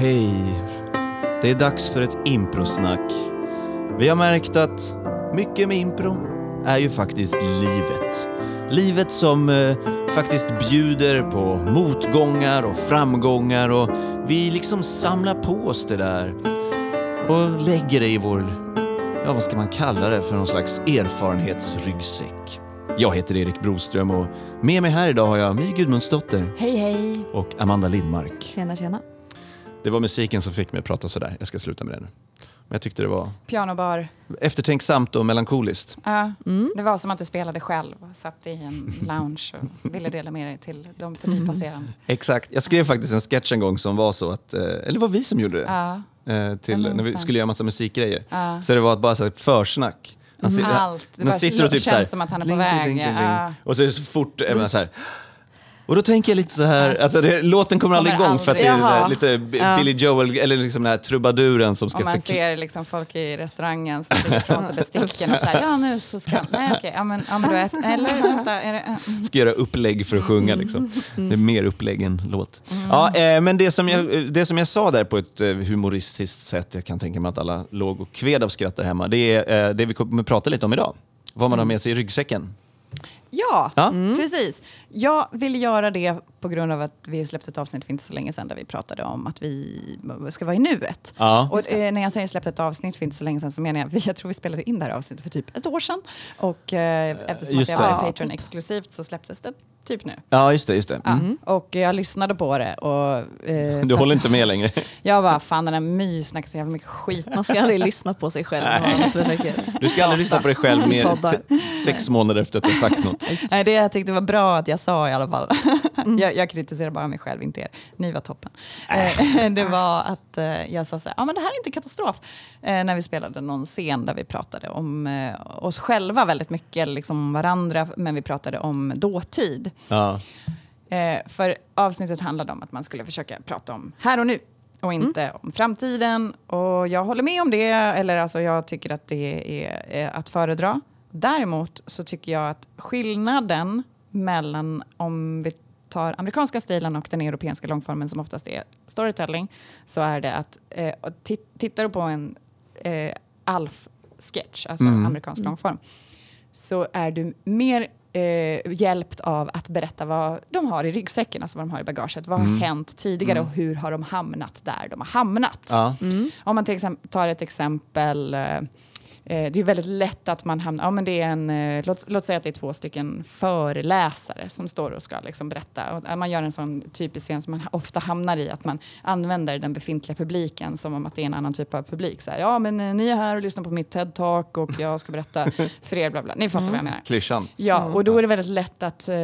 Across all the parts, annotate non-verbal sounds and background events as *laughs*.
Hej! Det är dags för ett improsnack. Vi har märkt att mycket med impro är ju faktiskt livet. Livet som eh, faktiskt bjuder på motgångar och framgångar och vi liksom samlar på oss det där och lägger det i vår, ja vad ska man kalla det, för någon slags erfarenhetsryggsäck. Jag heter Erik Broström och med mig här idag har jag My Gudmundsdotter Hej hej! och Amanda Lindmark. Tjena tjena. Det var musiken som fick mig att prata sådär. Jag ska sluta med det nu. Men jag tyckte det var Pianobar. eftertänksamt och melankoliskt. Ja, Det var som att du spelade själv, satt i en lounge och ville dela med dig till de förbipasserande. *laughs* Exakt. Jag skrev faktiskt en sketch en gång som var så att, eh, eller det var vi som gjorde det. Ja. Eh, till, när vi skulle göra massa musikgrejer. Ja. Så det var bara så här försnack. Han si- Allt. Det man sitter och typ känns så här, som att han är på "Link, väg." link, link, link." Ja. Och så är det så fort, menar så här. Och då tänker jag lite så här, alltså det, låten kommer aldrig igång för att det är så här, lite. Billy Joel, eller liksom den här trubaduren som ska Och man ser liksom folk i restaurangen som lägger ifrån sig besticken och säger ja nu så ska... Nej okej, ja men, ja, men du vet, eller vänta, är det... mm. ska göra upplägg för att sjunga. Liksom. Det är mer upplägg än låt. Ja, eh, men det som, jag, det som jag sa där på ett eh, humoristiskt sätt, jag kan tänka mig att alla låg och kved av skratt där hemma, det är eh, det vi kommer prata lite om idag. Vad man har med sig i ryggsäcken. Ja, Ja. precis. Jag ville göra det på grund av att vi släppte ett avsnitt för inte så länge sedan där vi pratade om att vi ska vara i nuet. Ja. Och eh, när jag säger släppte ett avsnitt för inte så länge sedan så menar jag, *laughs* jag tror vi spelade in det här avsnittet för typ ett år sedan. Och eh, eftersom att just jag det. var Ja, Patreon exklusivt så släpptes det typ nu. Ja, just det. Just det. Ja. Mm. Och jag lyssnade på det och... Eh, *laughs* Du håller inte med längre. *laughs* Jag bara, fan den här My snackar så jävla mycket skit. Man ska aldrig lyssna på sig själv. Du ska aldrig lyssna på dig själv mer sex månader efter att du har sagt något. Nej, det jag tyckte var bra att jag sa i alla fall. jag, jag kritiserar bara mig själv, inte er. Ni var toppen. Eh, *laughs* det var att eh, jag sa så här, ja men det här är inte katastrof. Eh, när vi spelade någon scen där vi pratade om oss själva väldigt mycket, liksom om varandra, men vi pratade om dåtid. Ja. För avsnittet handlade om att man skulle försöka prata om här och nu och inte om framtiden. Och jag håller med om det, eller alltså jag tycker att det är, är att föredra. Däremot så tycker jag att skillnaden mellan om vi tar amerikanska stilen och den europeiska långformen som oftast är storytelling, så är det att eh, tittar du på en eh, ALF-sketch, alltså Mm. amerikansk långform, så är du mer eh, hjälpt av att berätta vad de har i ryggsäcken, alltså vad de har i bagaget. Vad har hänt tidigare och hur har de hamnat där de har hamnat? Ja. Om man till exempel tar ett exempel, eh, det är väldigt lätt att man hamnar, ja men det är en, eh, låt, låt säga att det är två stycken föreläsare som står och ska liksom berätta. Och, eh, man gör en sån typisk scen som man ofta hamnar i, att man använder den befintliga publiken som om att det är en annan typ av publik. Så här, ja men eh, ni är här och lyssnar på mitt TED-talk och jag ska berätta *laughs* för er, bla bla. Ni fattar vad jag menar. Klyschan. Ja, och då är det väldigt lätt att, eh,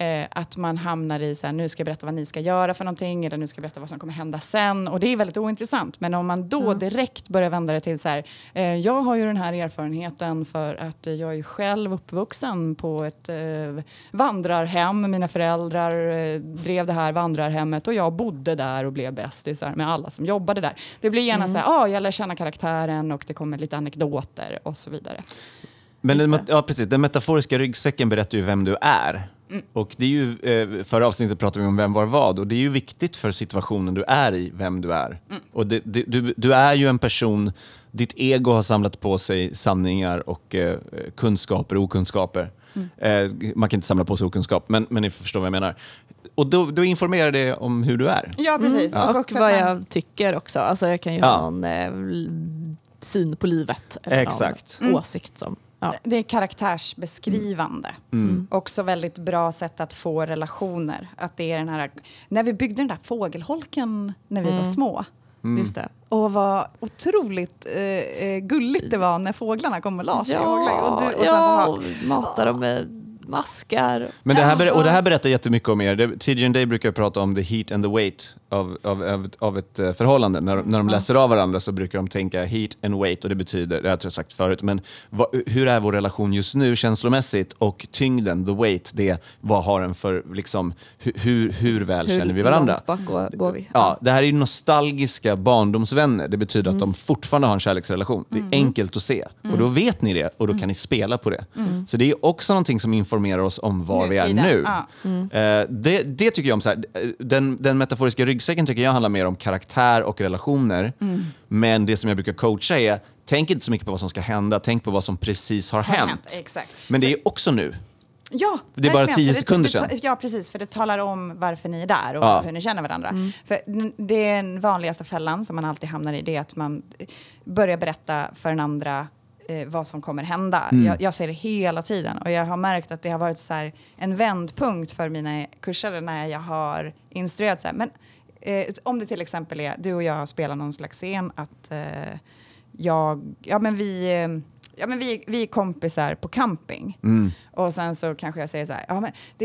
eh, att man hamnar i så här, nu ska jag berätta vad ni ska göra för någonting eller nu ska jag berätta vad som kommer hända sen. Och det är väldigt ointressant. Men om man då direkt börjar vända det till så här, eh, jag har ju den här erfarenheten för att eh, jag är ju själv uppvuxen på ett eh, vandrarhem. Mina föräldrar eh, drev det här vandrarhemmet och jag bodde där och blev bästisar med alla som jobbade där. Det blir gärna så här, ah, jag lär känna karaktären och det kommer lite anekdoter och så vidare. Men den, ja, precis, den metaforiska ryggsäcken berättar ju vem du är. Mm. Och det är ju, eh, förra avsnittet pratade vi om vem var vad och det är ju viktigt för situationen du är i, vem du är. Mm. Och det, det, du, du är ju en person, ditt ego har samlat på sig sanningar och eh, kunskaper och okunskaper. Mm. Eh, man kan inte samla på sig okunskap, men, men ni förstår vad jag menar. Och då, då informerar det om hur du är. Ja, precis. Och, också att vad man- jag tycker också. Alltså jag kan ju Ja. ha någon eh, syn på livet. eller Exakt. Någon åsikt som... Ja. Det är karaktärsbeskrivande. Mm. Också väldigt bra sätt att få relationer. Att det är den här, när vi byggde den där fågelholken när vi var små. Mm. Just det. Och vad otroligt eh, eh, gulligt det var när fåglarna kom och la sig Ja. Och, du, och sen så ja, har, och mata dem med maskar. Men det här, och det här berättar jättemycket om er. TJ Day brukar prata om the heat and the weight av, av, av, av ett eh, förhållande. När, när de läser av varandra så brukar de tänka heat and weight och det betyder, det har jag sagt förut, men vad, hur är vår relation just nu känslomässigt och tyngden, the weight, det vad har den för, liksom, hur, hur, hur väl känner vi varandra? bak går, går vi? Ja, det här är ju nostalgiska barndomsvänner. Det betyder att de fortfarande har en kärleksrelation. Det är enkelt att se. Och då vet ni det och då kan ni spela på det. Så det är också någonting som informerar oss om var vi är Nutiden, nu. ja. Eh, det, det tycker jag om, så här, den, den metaforiska ryggsäcken ryggsäcken tycker jag handlar mer om karaktär och relationer. Mm. Men det som jag brukar coacha är, tänk inte så mycket på vad som ska hända, tänk på vad som precis har, Har hänt. hänt, exakt. Men det är också nu. Ja, Det är bara tio För sekunder sedan. Ja, precis. För det talar om varför ni är där och Ja. hur ni känner varandra. För det är den vanligaste fällan som man alltid hamnar i. Det är att man eh, börjar berätta för den andra eh, vad som kommer hända. Mm. Jag, jag ser det hela tiden och jag har märkt att det har varit så en vändpunkt för mina kursare när jag har instruerat så här. Men eh, om det till exempel är du och jag spelar någon slags scen att eh, jag, ja men vi, eh, ja men vi, vi är kompisar på camping. Mm. Och sen så kanske jag säger så här, ja, men det,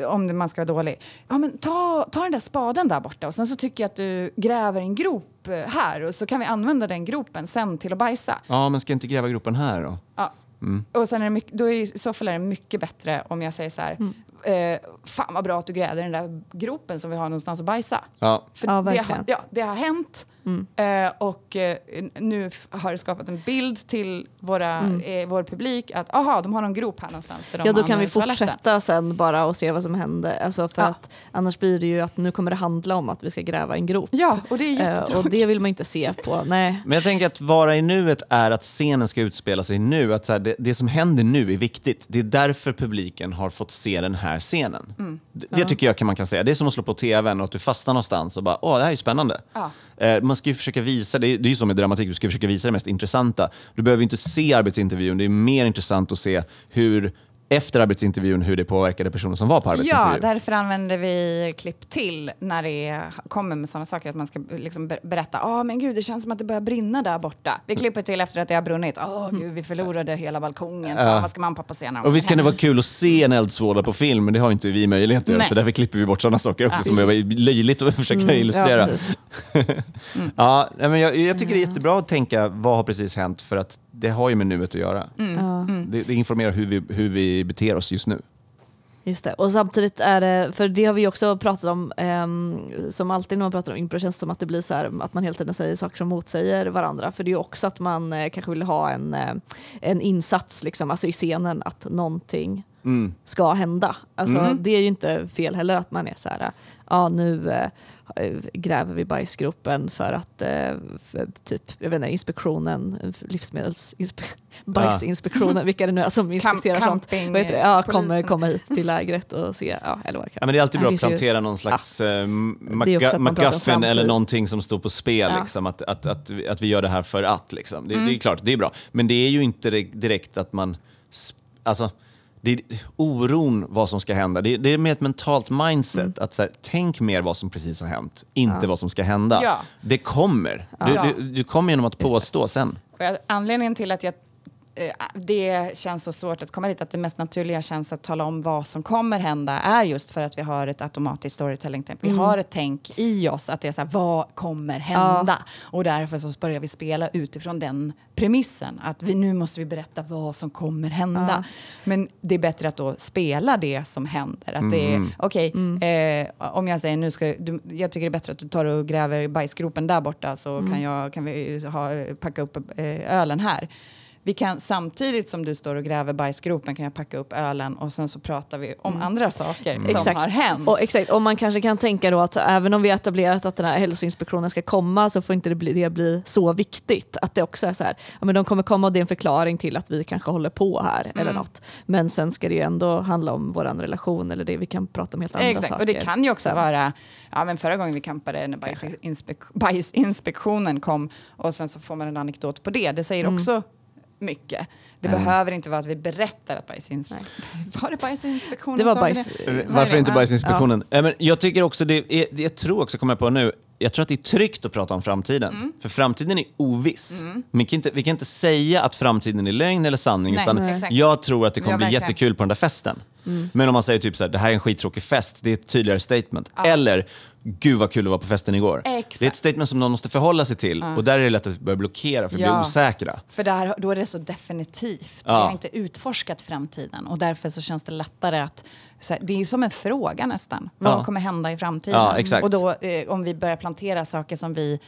eh, om det, man ska vara dålig, ja men ta, ta den där spaden där borta och sen så tycker jag att du gräver en grop eh, här och så kan vi använda den gropen sen till att bajsa. Ja, men ska jag inte gräva gropen här då? Ja. Mm. Och sen är det mycket, då är det, i så fall är det mycket bättre om jag säger så här, eh, fan vad bra att du grävde den där gropen som vi har någonstans att bajsa. Ja. För Ja, det, har, ja, det har hänt eh, och eh, nu har det skapat en bild till våra, eh, vår publik att aha, de har någon grop här någonstans. Där de Ja, då kan vi toaletten. fortsätta sen bara och se vad som händer. Alltså för Ja. att annars blir det ju att nu kommer det handla om att vi ska gräva en grop. Ja, och det är Eh, jättetråkigt. och det vill man inte se på. Nej. Men jag tänker att vara i nuet är att scenen ska utspela sig nu. Att så här, det, det som händer nu är viktigt. Det är därför publiken har fått se den här scenen. Mm. Det, det tycker jag kan man kan säga. Det är som att slå på tvn och att du fastnar någonstans och bara åh, det här är spännande. Eh, man ska ju försöka visa, det är, det är ju som med dramatik, du ska försöka visa det mest intressanta. Du behöver inte se arbetsintervjun, det är mer intressant att se hur efter arbetsintervjun hur det påverkade personen som var på Ja, arbetsintervjun. därför använder vi klipp till när det kommer med sådana saker. Att man ska liksom ber- berätta, ja men gud det känns som att det börjar brinna där borta. Vi klipper till efter att det har brunnit. Åh gud, vi förlorade hela balkongen. Fan, vad ska mamma och pappa se när Och visst kan det vara kul att se en eldsvåda på film, men det har inte vi möjlighet att göra. Så därför klipper vi bort sådana saker också Ja. som är löjligt att försöka illustrera. Ja, precis. *laughs* Ja, nej, men jag, jag tycker det är jättebra att tänka vad har precis hänt för att det har ju med nuet att göra. Ja. Det, det informerar hur vi, hur vi beter oss just nu. Just det. Och samtidigt är det, för det har vi också pratat om, ehm, som alltid när man pratar om impro känns det som att det blir så här att man hela tiden säger saker som motsäger varandra. För det är ju också att man eh, kanske vill ha en, eh, en insats liksom, alltså i scenen att någonting Mm. ska hända. Alltså, Det är ju inte fel heller att man är så här, ja nu eh, gräver vi bajsgropen för att eh, för, typ, jag vet inte, inspektionen, livsmedelsinspektionen, bajsinspektionen, vilka det nu är som inspekterar sånt. camping, Vad heter det? Ja, polisen. kommer komma hit till lägret och se, ja, eller vad det Ja, men det är alltid bra att finns ju- plantera någon slags eh, pratar om MacGuffin eller någonting som står på spel. Ja. Liksom, att, att, att, vi- att vi gör det här för att. Liksom. Det, Mm. det är klart, det är bra. Men det är ju inte di- direkt att man... Alltså, det är oron vad som ska hända. Det är, det är mer ett mentalt mindset. Mm. Att så här, Tänk mer vad som precis har hänt, inte vad som ska hända. Ja. Det kommer. Du, Ja. du, du kommer genom att påstå sen. Och jag- Anledningen till att jag, det känns så svårt att komma dit, att det mest naturliga känns att tala om vad som kommer hända, är just för att vi har ett automatiskt storytelling-tänk. Vi har ett tänk i oss att det är så här, vad kommer hända? Och därför så börjar vi spela utifrån den premissen, att vi, nu måste vi berätta vad som kommer hända. Men det är bättre att då spela det som händer. Att det är, okej, eh, om jag säger nu ska, du, jag tycker det är bättre att du tar och gräver bajsgropen där borta så kan, jag, kan vi ha, packa upp eh, ölen här. Vi kan samtidigt som du står och gräver bajsgropen kan jag packa upp ölen och sen så pratar vi om andra saker som Exakt. har hänt. Och, exakt, och man kanske kan tänka då att även om vi etablerat att den här hälsoinspektionen ska komma så får inte det bli, det bli så viktigt. Att det också är så här, ja, men de kommer komma och det är en förklaring till att vi kanske håller på här Mm. eller något. Men sen ska det ju ändå handla om vår relation eller det vi kan prata om helt andra Exakt, saker. och det kan ju också Så. vara, ja men förra gången vi campade när bajsinspek- bajsinspektionen kom och sen så får man en anekdot på det, det säger Mm. också mycket. Det behöver inte vara att vi berättar att bajsinspektionen... *laughs* Var det bajsinspektionen Det var bajs- det? Eh, Sa Varför det? inte. Bajsinspektionen? Ja. Men jag tycker också det är, jag tror också, kommer jag på nu, jag tror att det är tryggt att prata om framtiden. Mm. För framtiden är oviss. Vi, kan inte, vi kan inte säga att framtiden är lögn eller sanning, Nej, utan Nej. exakt. jag tror att det kommer bli verkligen. jättekul på den där festen. Men om man säger typ så här, det här är en skittråkig fest, det är ett tydligare statement. Eller, gud vad kul det var på festen igår. Exakt. Det är ett statement som någon måste förhålla sig till och där är det lätt att vi börjar blockera för vi Ja. blir osäkra. För där, då är det så definitivt. Ja. Vi har inte utforskat framtiden och därför så känns det lättare att... Här, det är som en fråga nästan. Vad Ja. kommer hända i framtiden? Ja. Och då eh, om vi börjar plantera saker som vi...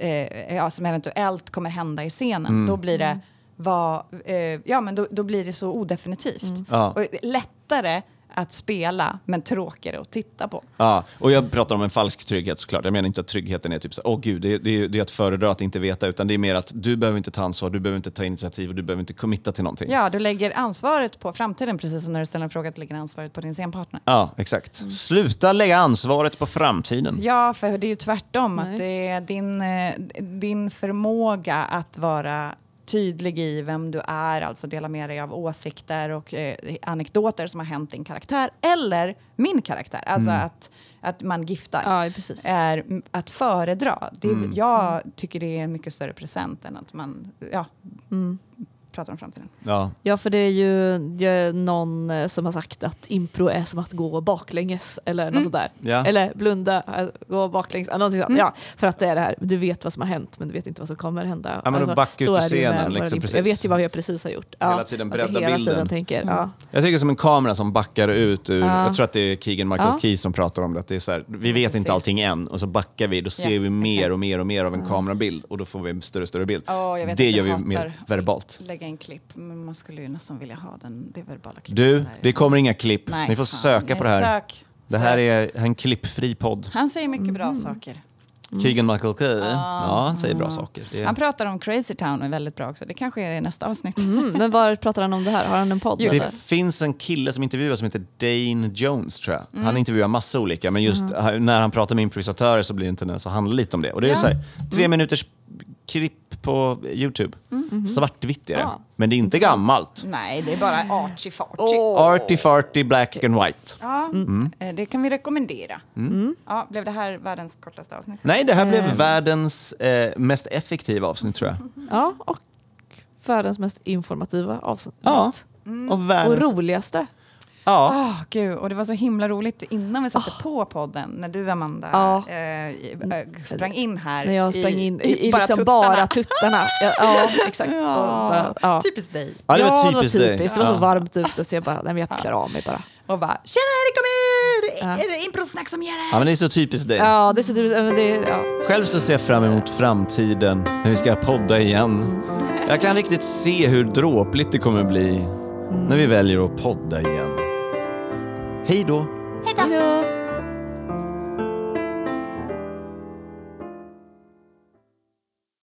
Eh, ja, som eventuellt kommer hända i scenen, Mm. då blir det... Vad, eh, ja, men då, då blir det så odefinitivt. Mm. Ja. Och lättare att spela, men tråkigare att titta på. Ja, och jag pratar om en falsk trygghet såklart. Jag menar inte att tryggheten är typ så, åh gud, det, det, det är att föredra att inte veta, utan det är mer att du behöver inte ta ansvar, du behöver inte ta initiativ och du behöver inte committa till någonting. Ja, du lägger ansvaret på framtiden, precis som när du ställer en fråga att du lägger ansvaret på din scenpartner. Ja, exakt. Sluta lägga ansvaret på framtiden. Ja, för det är ju tvärtom. Nej. Att det är din, eh, din förmåga att vara tydlig i vem du är, alltså dela med dig av åsikter och eh, anekdoter som har hänt din karaktär, eller min karaktär. Alltså att, att man giftar. Ja, precis. är att föredra. Det, Mm. Jag tycker det är en mycket större present än att man ja, pratar om framtiden. Ja. Ja, för det är ju, ju någon eh, som har sagt att impro är som att gå baklänges eller något sånt där. Ja. Eller blunda, äh, gå baklänges. någonting sånt. Ja, för att det är det här, du vet vad som har hänt men du vet inte vad som kommer hända. Alltså, Ja, men då backa ut så ur är det scenen, liksom. Jag vet ju vad jag precis har gjort. Ja, Hela tiden att jag bredda hela bilden. Tiden tänker, ja. Jag tycker som en kamera som backar ut ur, Ja. jag tror att det är Keegan Michael Ja. Key som pratar om det, att det är så här, vi vet inte allting än och så backar vi, då ser Ja, vi mer exakt. och mer och mer av en kamerabild och då får vi en större och större bild. Ja, jag vet det gör vi mer verbalt. Lägga in klipp, men man skulle ju nästan vilja ha den, det verbala klippet. Du, där. det kommer inga klipp. Nej, Ni får fan. söka på det här. Sök. Det här Sök. är en klippfri podd. Han säger mycket bra Mm. saker. Keegan Michael Key, ja han säger bra saker. Det Han pratar om Crazy Town och är väldigt bra också. Det kanske är nästa avsnitt. Mm, men var pratar han om det här? Har han en podd? Det eller? finns en kille som intervjuas som heter Dane Jones tror jag. Mm. Han intervjuar massa olika, men just när han pratar med improvisatörer så blir det en tendens att handla lite om det. Och det är Ja. Mm. så här, tre minuters klipp på Youtube. Svartvitt är det. Ja, men det är inte gammalt. Nej, det är bara artsy fartsy. Åh. Arty farty black and white. Ja, Mm. eh, det kan vi rekommendera. Ja, blev det här världens kortaste avsnitt? Nej, det här blev Eh. världens eh, mest effektiva avsnitt tror jag. *laughs* Ja, och världens mest informativa avsnitt. Ja. Mm. Och Och världens... roligaste. Ja. Åh, gud, och det var så himla roligt innan vi satte på podden, när du, Amanda, Ja. eh, äh, sprang in här. När jag sprang in i, i bara liksom tuttarna. bara tuttarna. Ja, ja exakt. Bara, ja. Typiskt dig. Ja, det var ja, typiskt det var typiskt. Det var så Ja. varmt ute så jag bara, nej men jag klarar av mig bara. Och bara, tjena här kommer Ja. är det improsnack som gäller? ja, men det är så typiskt dig. Ja, det är så typiskt. men Det, ja. Själv så ser jag fram emot framtiden, när vi ska podda igen. Jag kan riktigt se hur dråpligt det kommer bli när vi väljer att podda igen. Hej då! Hej då!